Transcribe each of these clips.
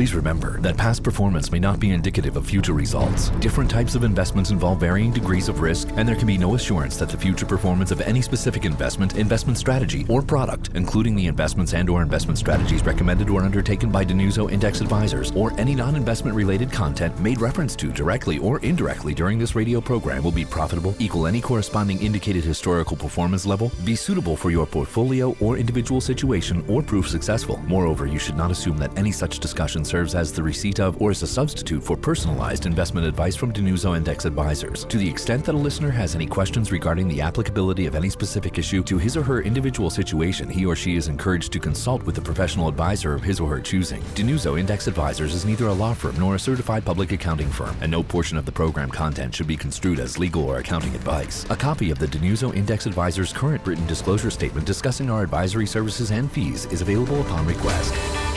Please remember that past performance may not be indicative of future results. Different types of investments involve varying degrees of risk, and there can be no assurance that the future performance of any specific investment, investment strategy, or product, including the investments and or investment strategies recommended or undertaken by Dinuzzo Index Advisors, or any non-investment related content made reference to directly or indirectly during this radio program will be profitable, equal any corresponding indicated historical performance level, be suitable for your portfolio or individual situation, or prove successful. Moreover, you should not assume that any such discussion serves as the receipt of or as a substitute for personalized investment advice from Dinuzzo Index Advisors. To the extent that a listener has any questions regarding the applicability of any specific issue to his or her individual situation, he or she is encouraged to consult with a professional advisor of his or her choosing. Dinuzzo Index Advisors is neither a law firm nor a certified public accounting firm, and no portion of the program content should be construed as legal or accounting advice. A copy of the Dinuzzo Index Advisors current written disclosure statement discussing our advisory services and fees is available upon request.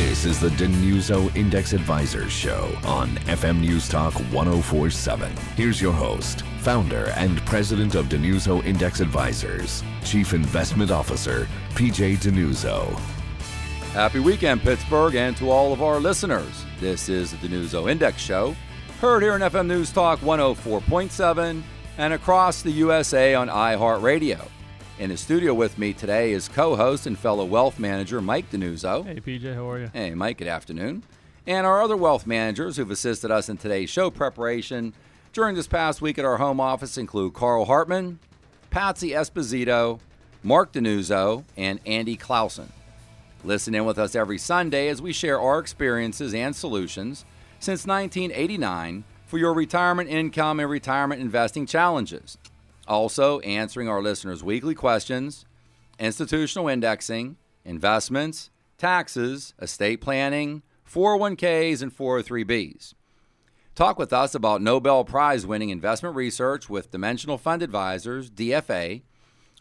This is the Dinuzzo Index Advisors Show on FM News Talk 1047. Here's your host, founder and president of Dinuzzo Index Advisors, Chief Investment Officer, PJ Dinuzzo. Happy weekend, Pittsburgh, and to all of our listeners. This is the Dinuzzo Index Show, heard here on FM News Talk 104.7 and across the USA on iHeartRadio. In the studio with me today is co host and fellow wealth manager Mike Dinuzzo. Hey, PJ, how are you? Hey, Mike, good afternoon. And our other wealth managers who've assisted us in today's show preparation during this past week at our home office include Carl Hartman, Patsy Esposito, Mark Dinuzzo, and Andy Clausen. Listen in with us every Sunday as we share our experiences and solutions since 1989 for your retirement income and retirement investing challenges. Also, answering our listeners' weekly questions, institutional indexing, investments, taxes, estate planning, 401ks, and 403bs. Talk with us about Nobel Prize winning investment research with Dimensional Fund Advisors, DFA,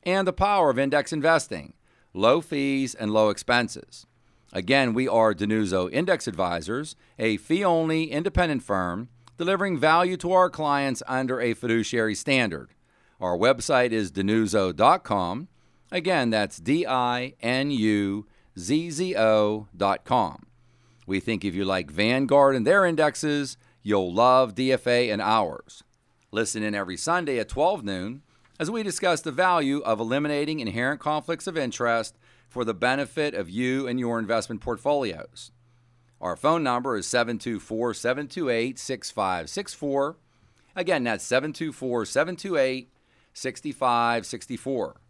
and the power of index investing, low fees and low expenses. Again, we are Dinuzzo Index Advisors, a fee only independent firm delivering value to our clients under a fiduciary standard. Our website is dinuzzo.com. Again, that's D I N U Z Z O.com. We think if you like Vanguard and their indexes, you'll love DFA and ours. Listen in every Sunday at 12 noon as we discuss the value of eliminating inherent conflicts of interest for the benefit of you and your investment portfolios. Our phone number is 724 728 6564. Again, that's 724 728 6564.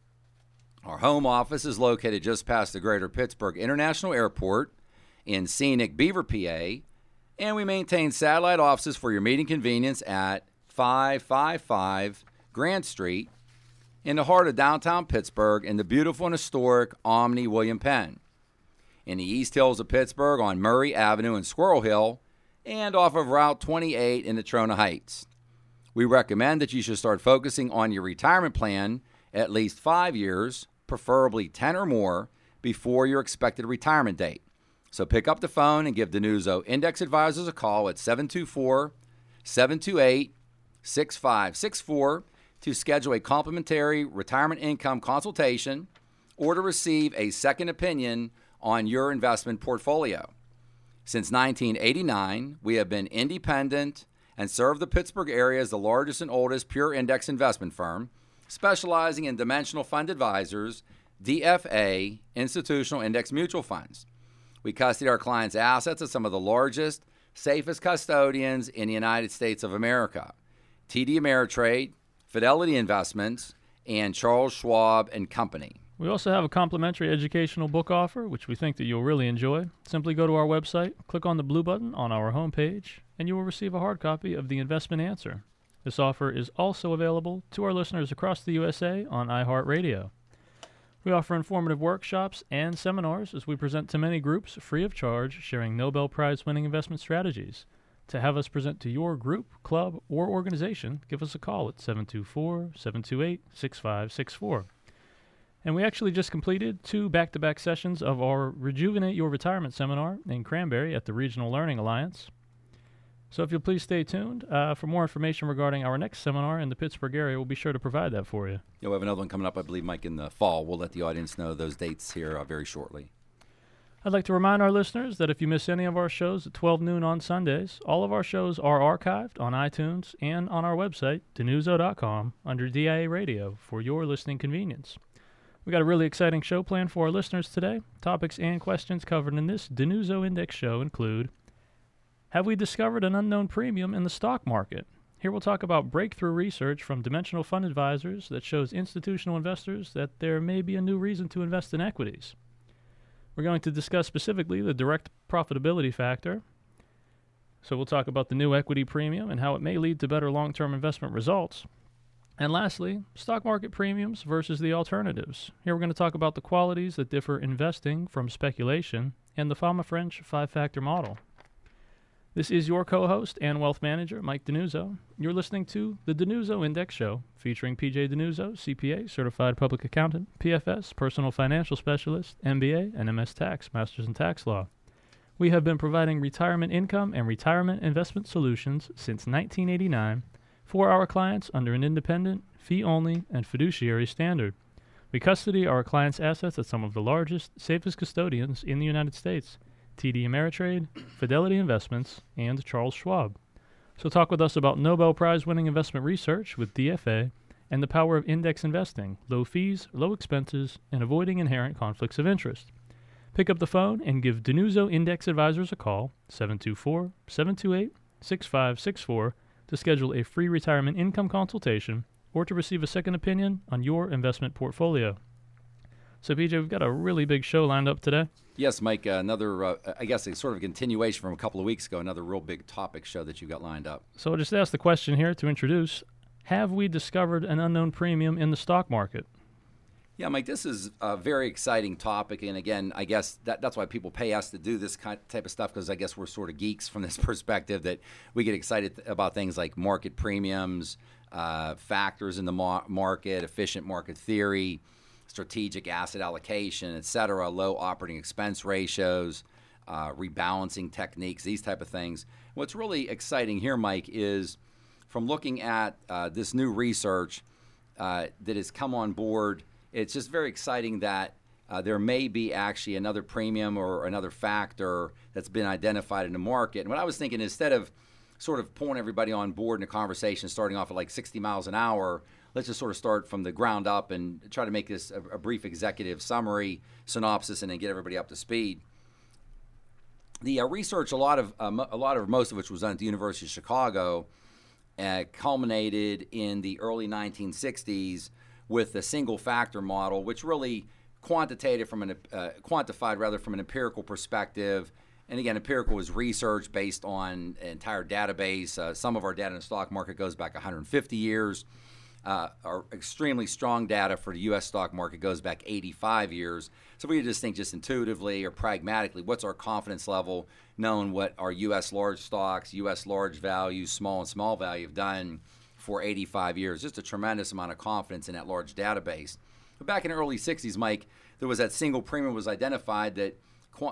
Our home office is located just past the Greater Pittsburgh International Airport in scenic Beaver, PA, and we maintain satellite offices for your meeting convenience at 555 Grant Street in the heart of downtown Pittsburgh in the beautiful and historic Omni William Penn. In the East Hills of Pittsburgh on Murray Avenue and Squirrel Hill, and off of Route 28 in Natrona Heights. We recommend that you should start focusing on your retirement plan at least five years, preferably 10 or more, before your expected retirement date. So pick up the phone and give Dinuzzo Index Advisors a call at 724 728 6564 to schedule a complimentary retirement income consultation or to receive a second opinion on your investment portfolio. Since 1989, we have been independent and serve the Pittsburgh area as the largest and oldest pure index investment firm, specializing in dimensional fund advisors, DFA, institutional index mutual funds. We custody our clients' assets at some of the largest, safest custodians in the United States of America TD Ameritrade, Fidelity Investments, and Charles Schwab and Company. We also have a complimentary educational book offer, which we think that you'll really enjoy. Simply go to our website, click on the blue button on our homepage, and you will receive a hard copy of The Investment Answer. This offer is also available to our listeners across the USA on iHeartRadio. We offer informative workshops and seminars as we present to many groups free of charge, sharing Nobel Prize winning investment strategies. To have us present to your group, club, or organization, give us a call at 724 728 6564. And we actually just completed two back to back sessions of our Rejuvenate Your Retirement seminar in Cranberry at the Regional Learning Alliance. So if you'll please stay tuned uh, for more information regarding our next seminar in the Pittsburgh area, we'll be sure to provide that for you. Yeah, we have another one coming up, I believe, Mike, in the fall. We'll let the audience know those dates here uh, very shortly. I'd like to remind our listeners that if you miss any of our shows at 12 noon on Sundays, all of our shows are archived on iTunes and on our website, dinuzzo.com, under DIA Radio for your listening convenience. We got a really exciting show planned for our listeners today. Topics and questions covered in this Dinuzzo Index show include Have we discovered an unknown premium in the stock market? Here we'll talk about breakthrough research from Dimensional Fund Advisors that shows institutional investors that there may be a new reason to invest in equities. We're going to discuss specifically the direct profitability factor. So we'll talk about the new equity premium and how it may lead to better long term investment results. And lastly, stock market premiums versus the alternatives. Here we're going to talk about the qualities that differ investing from speculation and the Fama French five factor model. This is your co host and wealth manager, Mike Dinuzzo. You're listening to the Dinuzzo Index Show, featuring PJ Dinuzzo, CPA, Certified Public Accountant, PFS, Personal Financial Specialist, MBA, and MS Tax, Masters in Tax Law. We have been providing retirement income and retirement investment solutions since 1989 for our clients under an independent, fee only, and fiduciary standard. We custody our clients' assets at some of the largest, safest custodians in the United States TD Ameritrade, Fidelity Investments, and Charles Schwab. So, talk with us about Nobel Prize winning investment research with DFA and the power of index investing, low fees, low expenses, and avoiding inherent conflicts of interest. Pick up the phone and give Dinuzzo Index Advisors a call, 724 728 6564, to schedule a free retirement income consultation or to receive a second opinion on your investment portfolio. So, PJ, we've got a really big show lined up today. Yes, Mike, uh, another, uh, I guess, a sort of a continuation from a couple of weeks ago, another real big topic show that you got lined up. So, I'll just ask the question here to introduce Have we discovered an unknown premium in the stock market? Yeah, Mike, this is a very exciting topic, and again, I guess that, that's why people pay us to do this kind of type of stuff because I guess we're sort of geeks from this perspective that we get excited about things like market premiums, uh, factors in the mar- market, efficient market theory, strategic asset allocation, et cetera, low operating expense ratios, uh, rebalancing techniques, these type of things. What's really exciting here, Mike, is from looking at uh, this new research uh, that has come on board it's just very exciting that uh, there may be actually another premium or another factor that's been identified in the market. And what I was thinking, instead of sort of pulling everybody on board in a conversation starting off at like 60 miles an hour, let's just sort of start from the ground up and try to make this a, a brief executive summary, synopsis, and then get everybody up to speed. The uh, research, a lot of um, a lot of most of which was done at the University of Chicago, uh, culminated in the early 1960s with the single factor model, which really quantitated from an uh, quantified rather from an empirical perspective. And again, empirical was research based on an entire database. Uh, some of our data in the stock market goes back 150 years. Uh, our extremely strong data for the U.S. stock market goes back 85 years. So we just think just intuitively or pragmatically, what's our confidence level, knowing what our U.S. large stocks, U.S. large value, small and small value have done for 85 years. Just a tremendous amount of confidence in that large database. But back in the early 60s, Mike, there was that single premium was identified that,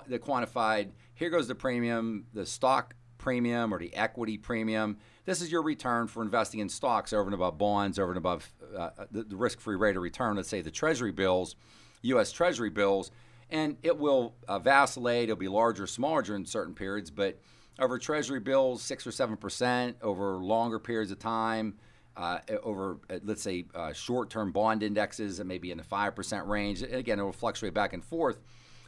that quantified here goes the premium, the stock premium or the equity premium. This is your return for investing in stocks over and above bonds, over and above uh, the, the risk free rate of return, let's say the Treasury bills, U.S. Treasury bills. And it will uh, vacillate, it'll be larger, smaller during certain periods, but over Treasury bills, six or seven percent over longer periods of time. Uh, over, uh, let's say, uh, short-term bond indexes that may be in the five percent range. Again, it will fluctuate back and forth,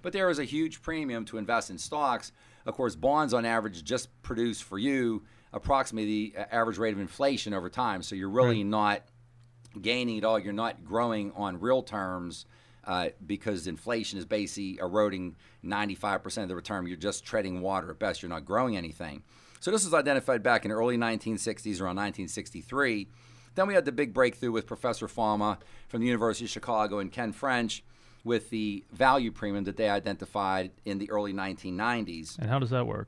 but there is a huge premium to invest in stocks. Of course, bonds on average just produce for you approximately the uh, average rate of inflation over time. So you're really right. not gaining at all. You're not growing on real terms uh, because inflation is basically eroding 95% of the return. You're just treading water at best. You're not growing anything. So this was identified back in the early 1960s, around 1963. Then we had the big breakthrough with Professor Fama from the University of Chicago and Ken French with the value premium that they identified in the early 1990s. And how does that work?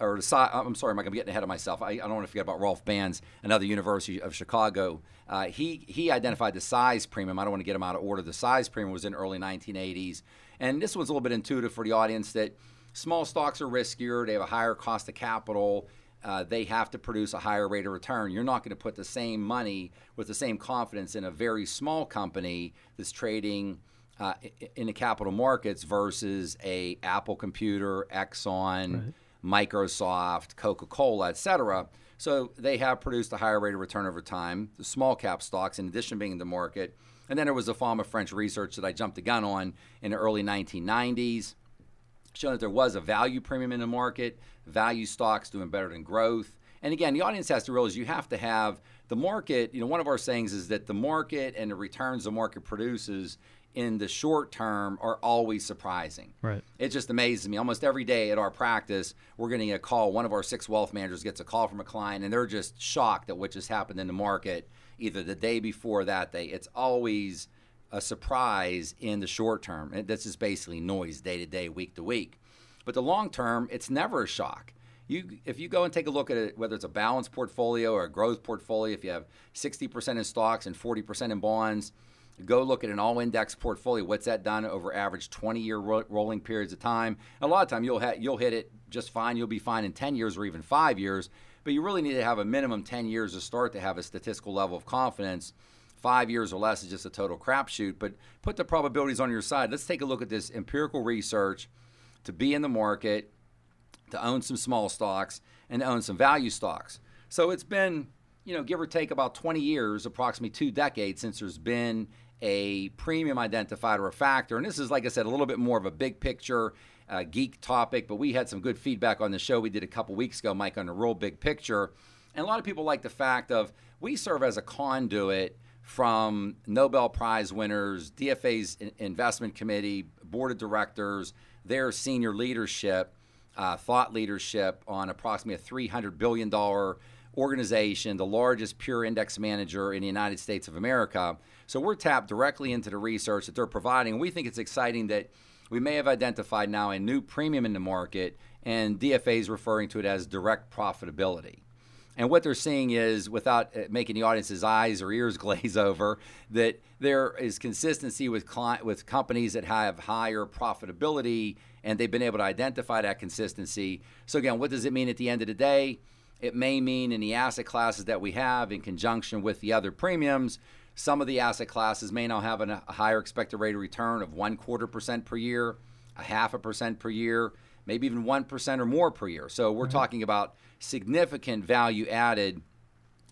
Or size. I'm sorry, Mike. I'm getting ahead of myself. I, I don't want to forget about Rolf Banz, another University of Chicago. Uh, he he identified the size premium. I don't want to get him out of order. The size premium was in early 1980s, and this was a little bit intuitive for the audience that small stocks are riskier. They have a higher cost of capital. uh, they have to produce a higher rate of return. You're not going to put the same money with the same confidence in a very small company that's trading uh, in the capital markets versus a Apple computer, Exxon, right. Microsoft, Coca-Cola, et cetera. So they have produced a higher rate of return over time. The small cap stocks, in addition to being in the market, and then there was a Fama French research that I jumped the gun on in the early 1990s, showing that there was a value premium in the market, value stocks doing better than growth. And again, the audience has to realize you have to have the market. You know, one of our sayings is that the market and the returns the market produces in the short term are always surprising. Right. It just amazes me. Almost every day at our practice, we're getting a call. One of our six wealth managers gets a call from a client, and they're just shocked at what just happened in the market, either the day before that day. It's always a surprise in the short term. And this is basically noise day to day, week to week. But the long term, it's never a shock. You, if you go and take a look at it, whether it's a balanced portfolio or a growth portfolio, if you have 60% in stocks and 40% in bonds, Go look at an all index portfolio. What's that done over average 20 year ro- rolling periods of time? a lot of time you'll ha- you'll hit it just fine. You'll be fine in 10 years or even five years. But you really need to have a minimum 10 years to start to have a statistical level of confidence. Five years or less is just a total crapshoot. But put the probabilities on your side. Let's take a look at this empirical research to be in the market, to own some small stocks, and to own some value stocks. So it's been, you know, give or take about 20 years, approximately two decades, since there's been a premium identifier or a factor. And this is, like I said, a little bit more of a big picture uh, geek topic, but we had some good feedback on the show we did a couple weeks ago, Mike, on a real big picture. And a lot of people like the fact of we serve as a conduit from Nobel Prize winners, DFA's investment committee, board of directors, their senior leadership, uh, thought leadership on approximately a $300 billion organization, the largest pure index manager in the United States of America. So we're tapped directly into the research that they're providing. We think it's exciting that we may have identified now a new premium in the market, and DFA is referring to it as direct profitability. And what they're seeing is, without uh, making the audience's eyes or ears glaze over, that there is consistency with client, with companies that have higher profitability, and they've been able to identify that consistency. So again, what does it mean at the end of the day? It may mean in the asset classes that we have, in conjunction with the other premiums, some of the asset classes may now have a higher expected rate of return of one quarter percent per year, a half a percent per year, maybe even one percent or more per year. So we're mm-hmm. talking about significant value added.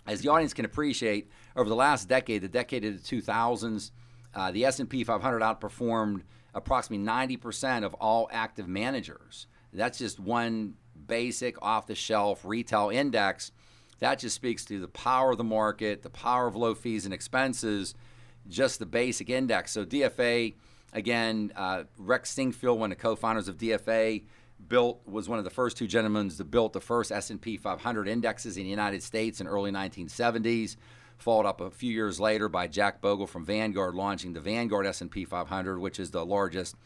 As the audience can appreciate, over the last decade, the decade of the 2000s, uh, the S&P 500 outperformed approximately 90% of all active managers. That's just one basic off the shelf retail index, that just speaks to the power of the market, the power of low fees and expenses, just the basic index. So DFA, again, uh, Rex Sinquefield, one of the co-founders of DFA, built was one of the first two gentlemen to build the first S&P 500 indexes in the United States in early 1970s. Followed up a few years later by Jack Bogle from Vanguard launching the Vanguard S&P 500, which is the largest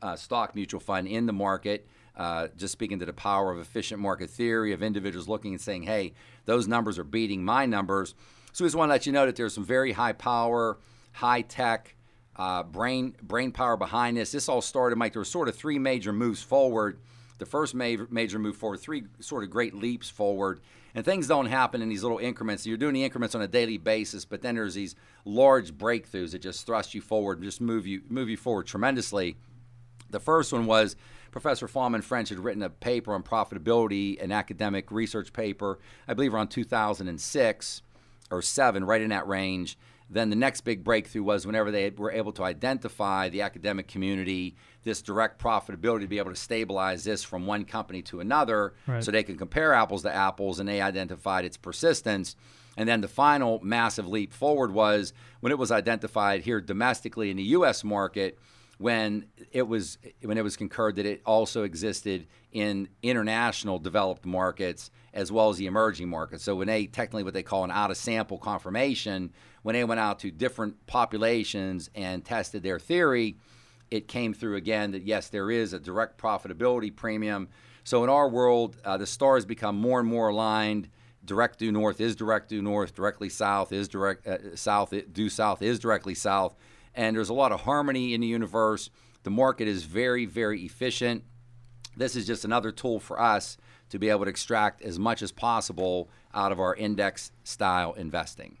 uh, stock mutual fund in the market uh, just speaking to the power of efficient market theory, of individuals looking and saying, hey, those numbers are beating my numbers. So we just want to let you know that there's some very high power, high tech, uh, brain brain power behind this. This all started, Mike. There were sort of three major moves forward. The first major, major move forward, three sort of great leaps forward. And things don't happen in these little increments. You're doing the increments on a daily basis, but then there's these large breakthroughs that just thrust you forward, just move you move you forward tremendously. The first one was Professor Fama French had written a paper on profitability, an academic research paper, I believe around 2006 or 7, right in that range. Then the next big breakthrough was whenever they were able to identify the academic community, this direct profitability to be able to stabilize this from one company to another right. so they can compare apples to apples, and they identified its persistence. And then the final massive leap forward was when it was identified here domestically in the U.S. market when it was when it was concurred that it also existed in international developed markets as well as the emerging markets. So when they technically what they call an out of sample confirmation, when they went out to different populations and tested their theory, it came through again that yes, there is a direct profitability premium. So in our world, uh, the stars become more and more aligned. Direct due north is direct due north. Directly south is direct uh, south. Due south is directly south and there's a lot of harmony in the universe. The market is very, very efficient. This is just another tool for us to be able to extract as much as possible out of our index style investing.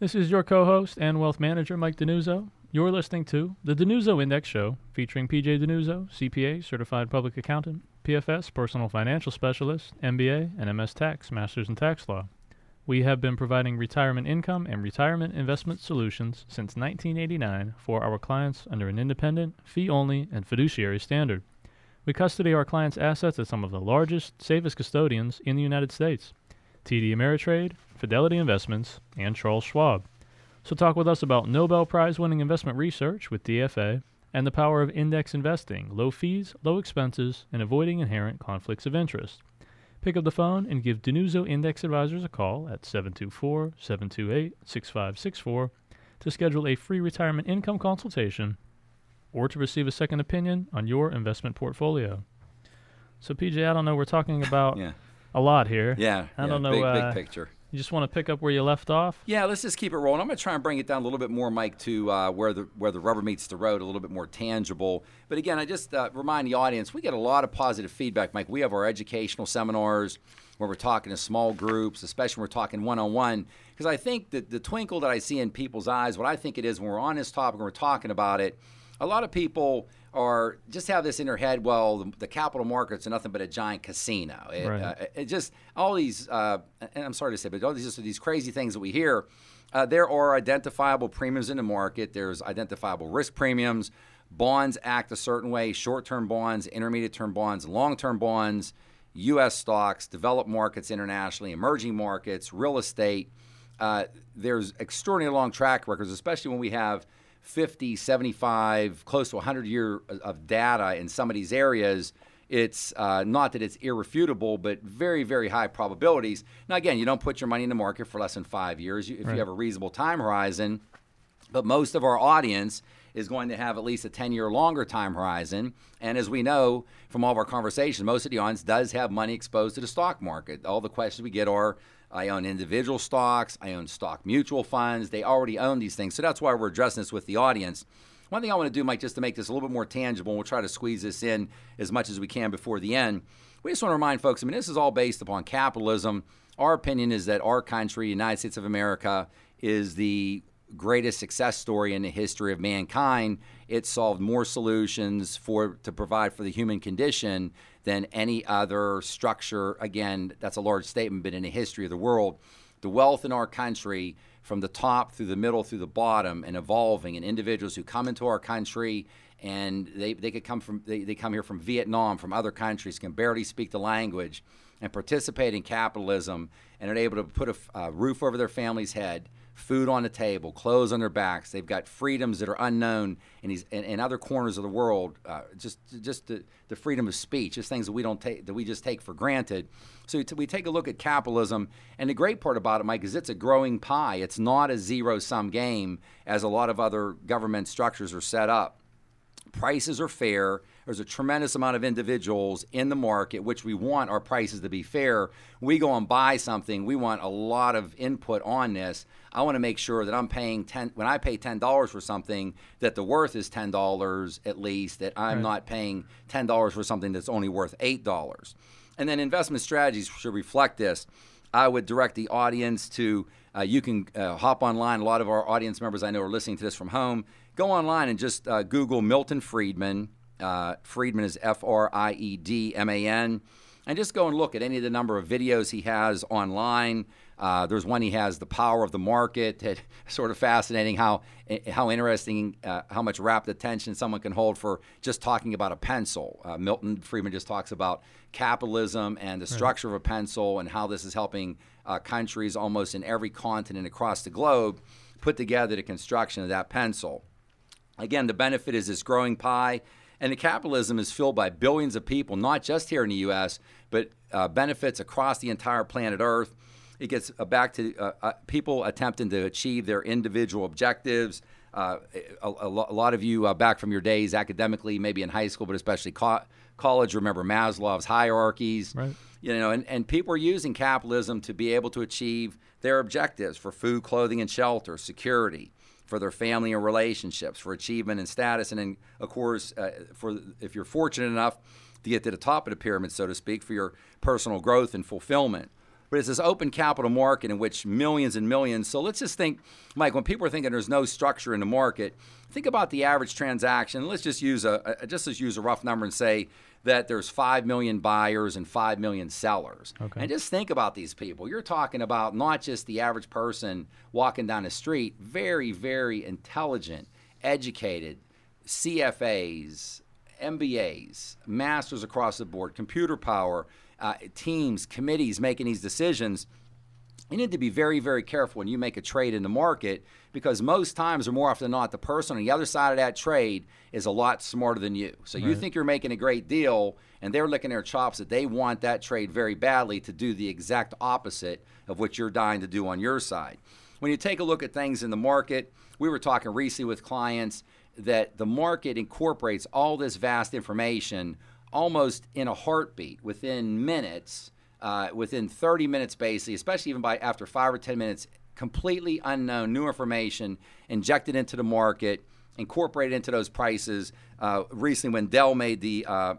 This is your co host and wealth manager, Mike Dinuzzo. You're listening to the Dinuzzo Index Show featuring PJ Dinuzzo, CPA, Certified Public Accountant, PFS, Personal Financial Specialist, MBA, and MS Tax, Masters in Tax Law. We have been providing retirement income and retirement investment solutions since 1989 for our clients under an independent, fee only, and fiduciary standard. We custody our clients' assets at some of the largest, safest custodians in the United States TD Ameritrade, Fidelity Investments, and Charles Schwab. So, talk with us about Nobel Prize winning investment research with DFA and the power of index investing, low fees, low expenses, and avoiding inherent conflicts of interest. Pick up the phone and give Dinuzzo Index Advisors a call at 724 728 6564 to schedule a free retirement income consultation or to receive a second opinion on your investment portfolio. So, PJ, I don't know, we're talking about Yeah. a lot here. Yeah. I yeah, don't know. Big, uh, big picture. You just want to pick up where you left off? Yeah, let's just keep it rolling. I'm going to try and bring it down a little bit more, Mike, to uh, where the where the rubber meets the road, a little bit more tangible. But again, I just uh, remind the audience we get a lot of positive feedback, Mike. We have our educational seminars where we're talking to small groups, especially when we're talking one on one. Because I think that the twinkle that I see in people's eyes, what I think it is when we're on this topic and we're talking about it, a lot of people are just have this in their head. Well, the, the capital markets are nothing but a giant casino. It, Right. uh, it just all these, uh, and I'm sorry to say, but all these just these crazy things that we hear. Uh, there are identifiable premiums in the market. There's identifiable risk premiums. Bonds act a certain way: short-term bonds, intermediate-term bonds, long-term bonds. U.S. stocks, developed markets internationally, emerging markets, real estate. Uh, there's extraordinarily long track records, especially when we have 50, 75, close to 100 year of data in some of these areas. It's uh, not that it's irrefutable, but very, very high probabilities. Now, again, you don't put your money in the market for less than five years. If you have a reasonable time horizon, but most of our audience is going to have at least a 10 year longer time horizon. And as we know from all of our conversations, most of the audience does have money exposed to the stock market. All the questions we get are I own individual stocks, I own stock mutual funds. They already own these things. So that's why we're addressing this with the audience. One thing I want to do, Mike, just to make this a little bit more tangible, and we'll try to squeeze this in as much as we can before the end. We just want to remind folks I mean, this is all based upon capitalism. Our opinion is that our country, United States of America, is the greatest success story in the history of mankind. It solved more solutions for to provide for the human condition than any other structure. Again, that's a large statement, but in the history of the world, the wealth in our country from the top through the middle through the bottom and evolving and individuals who come into our country and they, they could come from they, they come here from Vietnam from other countries can barely speak the language and participate in capitalism and are able to put a roof over their family's head food on the table, clothes on their backs. They've got freedoms that are unknown in these in, in other corners of the world. Uh, just just the, the freedom of speech, just things that we don't take that we just take for granted. So we take a look at capitalism, and the great part about it, Mike, is it's a growing pie. It's not a zero sum game as a lot of other government structures are set up prices are fair. There's a tremendous amount of individuals in the market, which we want our prices to be fair. We go and buy something, we want a lot of input on this. I want to make sure that I'm paying ten when I pay ten dollars for something, that the worth is ten dollars at least. That I'm not paying ten dollars for something that's only worth eight dollars. And then investment strategies should reflect this. I would direct the audience to uh, you can uh, hop online. A lot of our audience members I know are listening to this from home. Go online and just uh, Google Milton Friedman. Uh, Friedman is F R I E D M A N. And just go and look at any of the number of videos he has online. Uh, there's one he has, The Power of the Market, that sort of fascinating how how interesting, uh, how much rapt attention someone can hold for just talking about a pencil. Uh, Milton Friedman just talks about capitalism and the structure of a pencil and how this is helping uh, countries almost in every continent across the globe put together the construction of that pencil. Again, the benefit is this growing pie, and the capitalism is filled by billions of people, not just here in the U.S., but uh, benefits across the entire planet Earth. It gets uh, back to uh, uh, people attempting to achieve their individual objectives. Uh, a, a lo- a lot of you uh, back from your days academically, maybe in high school, but especially co- college, remember Maslow's hierarchies. Right. You know, and, and people are using capitalism to be able to achieve their objectives for food, clothing, and shelter, security. For their family and relationships, for achievement and status, and then, of course, uh, for if you're fortunate enough to get to the top of the pyramid, so to speak, for your personal growth and fulfillment. But it's this open capital market in which millions and millions. So let's just think, Mike, when people are thinking there's no structure in the market, think about the average transaction. Let's just use a, a just use a rough number and say that there's 5 million buyers and 5 million sellers. Okay. And just think about these people. You're talking about not just the average person walking down the street, very, very intelligent, educated CFAs, MBAs, masters across the board, computer power, uh, teams, committees making these decisions you need to be very, very careful when you make a trade in the market because most times, or more often than not, the person on the other side of that trade is a lot smarter than you. So right. you think you're making a great deal, and they're licking their chops that they want that trade very badly to do the exact opposite of what you're dying to do on your side. When you take a look at things in the market, we were talking recently with clients that the market incorporates all this vast information almost in a heartbeat within minutes uh, within 30 minutes, basically, especially even by after five or 10 minutes, completely unknown, new information injected into the market, incorporated into those prices. Uh, recently, when Dell made the uh,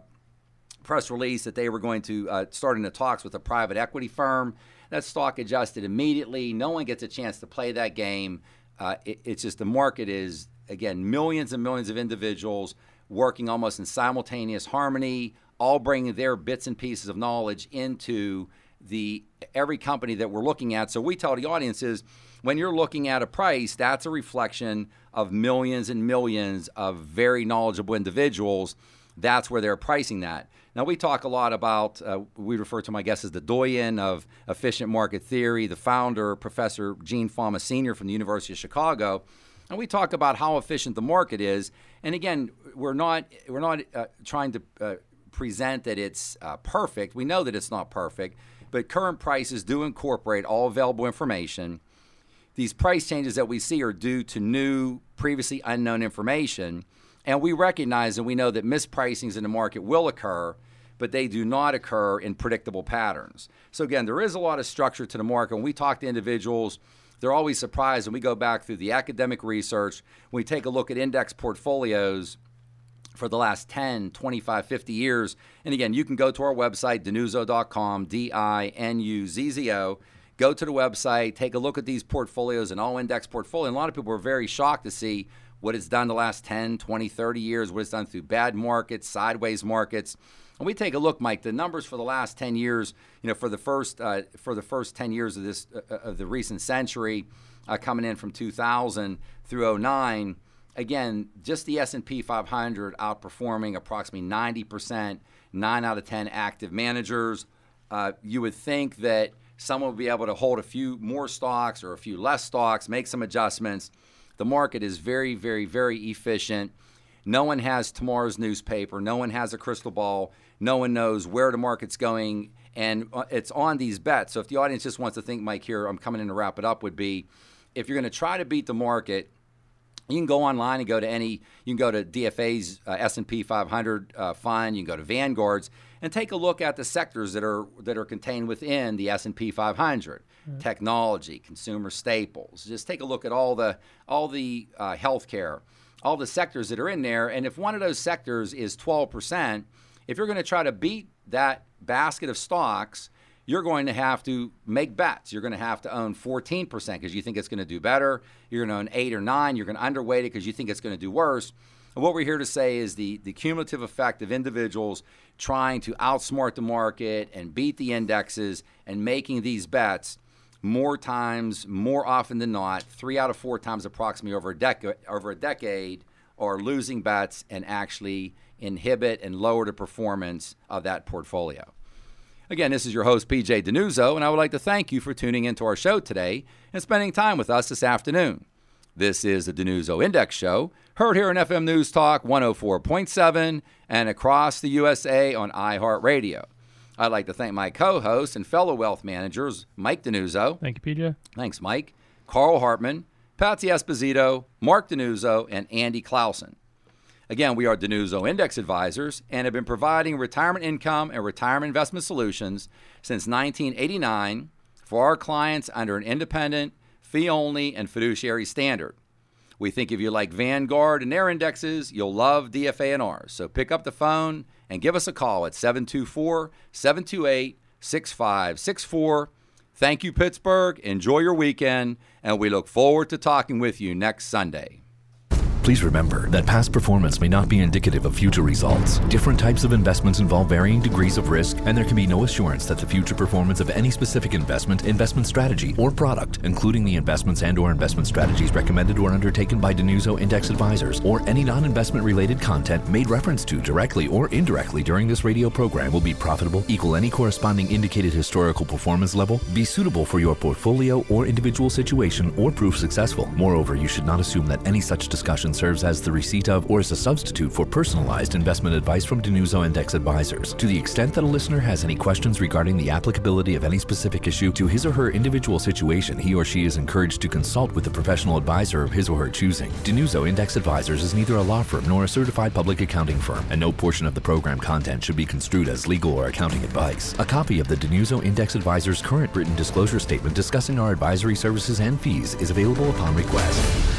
press release that they were going to uh, start into talks with a private equity firm, that stock adjusted immediately. No one gets a chance to play that game. Uh, it, it's just the market is, again, millions and millions of individuals working almost in simultaneous harmony all bringing their bits and pieces of knowledge into the every company that we're looking at. So we tell the audiences when you're looking at a price, that's a reflection of millions and millions of very knowledgeable individuals. That's where they're pricing that. Now we talk a lot about uh, we refer to my guest as the doyen of efficient market theory, the founder, Professor Gene Fama Sr. from the University of Chicago. And we talk about how efficient the market is. And again, we're not we're not uh, trying to uh, present that it's uh, perfect. We know that it's not perfect, but current prices do incorporate all available information. These price changes that we see are due to new, previously unknown information. And we recognize and we know that mispricings in the market will occur, but they do not occur in predictable patterns. So, again, there is a lot of structure to the market. When we talk to individuals, they're always surprised when we go back through the academic research, when we take a look at index portfolios for the last 10, 25, 50 years. And again, you can go to our website, dinuzzo.com, D I N U Z Z O. Go to the website, take a look at these portfolios, an all index portfolio. And a lot of people are very shocked to see what it's done the last 10, 20, 30 years, what it's done through bad markets, sideways markets. And we take a look, Mike. The numbers for the last 10 years, you know, for the first uh, for the first 10 years of this uh, of the recent century, uh, coming in from 2000 through 09, again, just the S&P 500 outperforming approximately 90%, 9 out of 10 active managers. Uh, you would think that someone would be able to hold a few more stocks or a few less stocks, make some adjustments. The market is very, very, very efficient. No one has tomorrow's newspaper. No one has a crystal ball. No one knows where the market's going. And uh, it's on these bets. So if the audience just wants to think, Mike, here, I'm coming in to wrap it up, would be if you're going to try to beat the market, you can go online and go to any. You can go to DFA's uh, S&P 500 uh, fund. You can go to Vanguard's and take a look at the sectors that are that are contained within the S&P 500. Mm-hmm. Technology, consumer staples. Just take a look at all the all the uh, healthcare, all the sectors that are in there. And if one of those sectors is 12 percent, if you're going to try to beat that basket of stocks, you're going to have to make bets. You're going to have to own 14% because you think it's going to do better. You're going to own 8 or 9. You're going to underweight it because you think it's going to do worse. And what we're here to say is the, the cumulative effect of individuals trying to outsmart the market and beat the indexes and making these bets more times, more often than not, three out of four times approximately over a, dec- over a decade, are losing bets and actually inhibit and lower the performance of that portfolio. Again, this is your host, PJ Dinuzzo, and I would like to thank you for tuning into our show today and spending time with us this afternoon. This is the Dinuzzo Index Show, heard here on FM News Talk 104.7 and across the USA on iHeartRadio. I'd like to thank my co hosts and fellow wealth managers, Mike Dinuzzo. Thank you, PJ. Thanks, Mike. Carl Hartman, Patsy Esposito, Mark Dinuzzo, and Andy Clausen. Again, we are Dinuzzo Index Advisors and have been providing retirement income and retirement investment solutions since 1989 for our clients under an independent, fee only, and fiduciary standard. We think if you like Vanguard and their indexes, you'll love DFA and ours. So pick up the phone and give us a call at 724 728 6564. Thank you, Pittsburgh. Enjoy your weekend, and we look forward to talking with you next Sunday. Please remember that past performance may not be indicative of future results. Different types of investments involve varying degrees of risk, and there can be no assurance that the future performance of any specific investment, investment strategy, or product, including the investments and or investment strategies recommended or undertaken by Dinuzzo Index Advisors, or any non-investment related content made reference to directly or indirectly during this radio program will be profitable, equal any corresponding indicated historical performance level, be suitable for your portfolio or individual situation, or prove successful. Moreover, you should not assume that any such discussions serves as the receipt of or as a substitute for personalized investment advice from Dinuzzo Index Advisors. To the extent that a listener has any questions regarding the applicability of any specific issue to his or her individual situation, he or she is encouraged to consult with a professional advisor of his or her choosing. Dinuzzo Index Advisors is neither a law firm nor a certified public accounting firm, and no portion of the program content should be construed as legal or accounting advice. A copy of the Dinuzzo Index Advisors current written disclosure statement discussing our advisory services and fees is available upon request.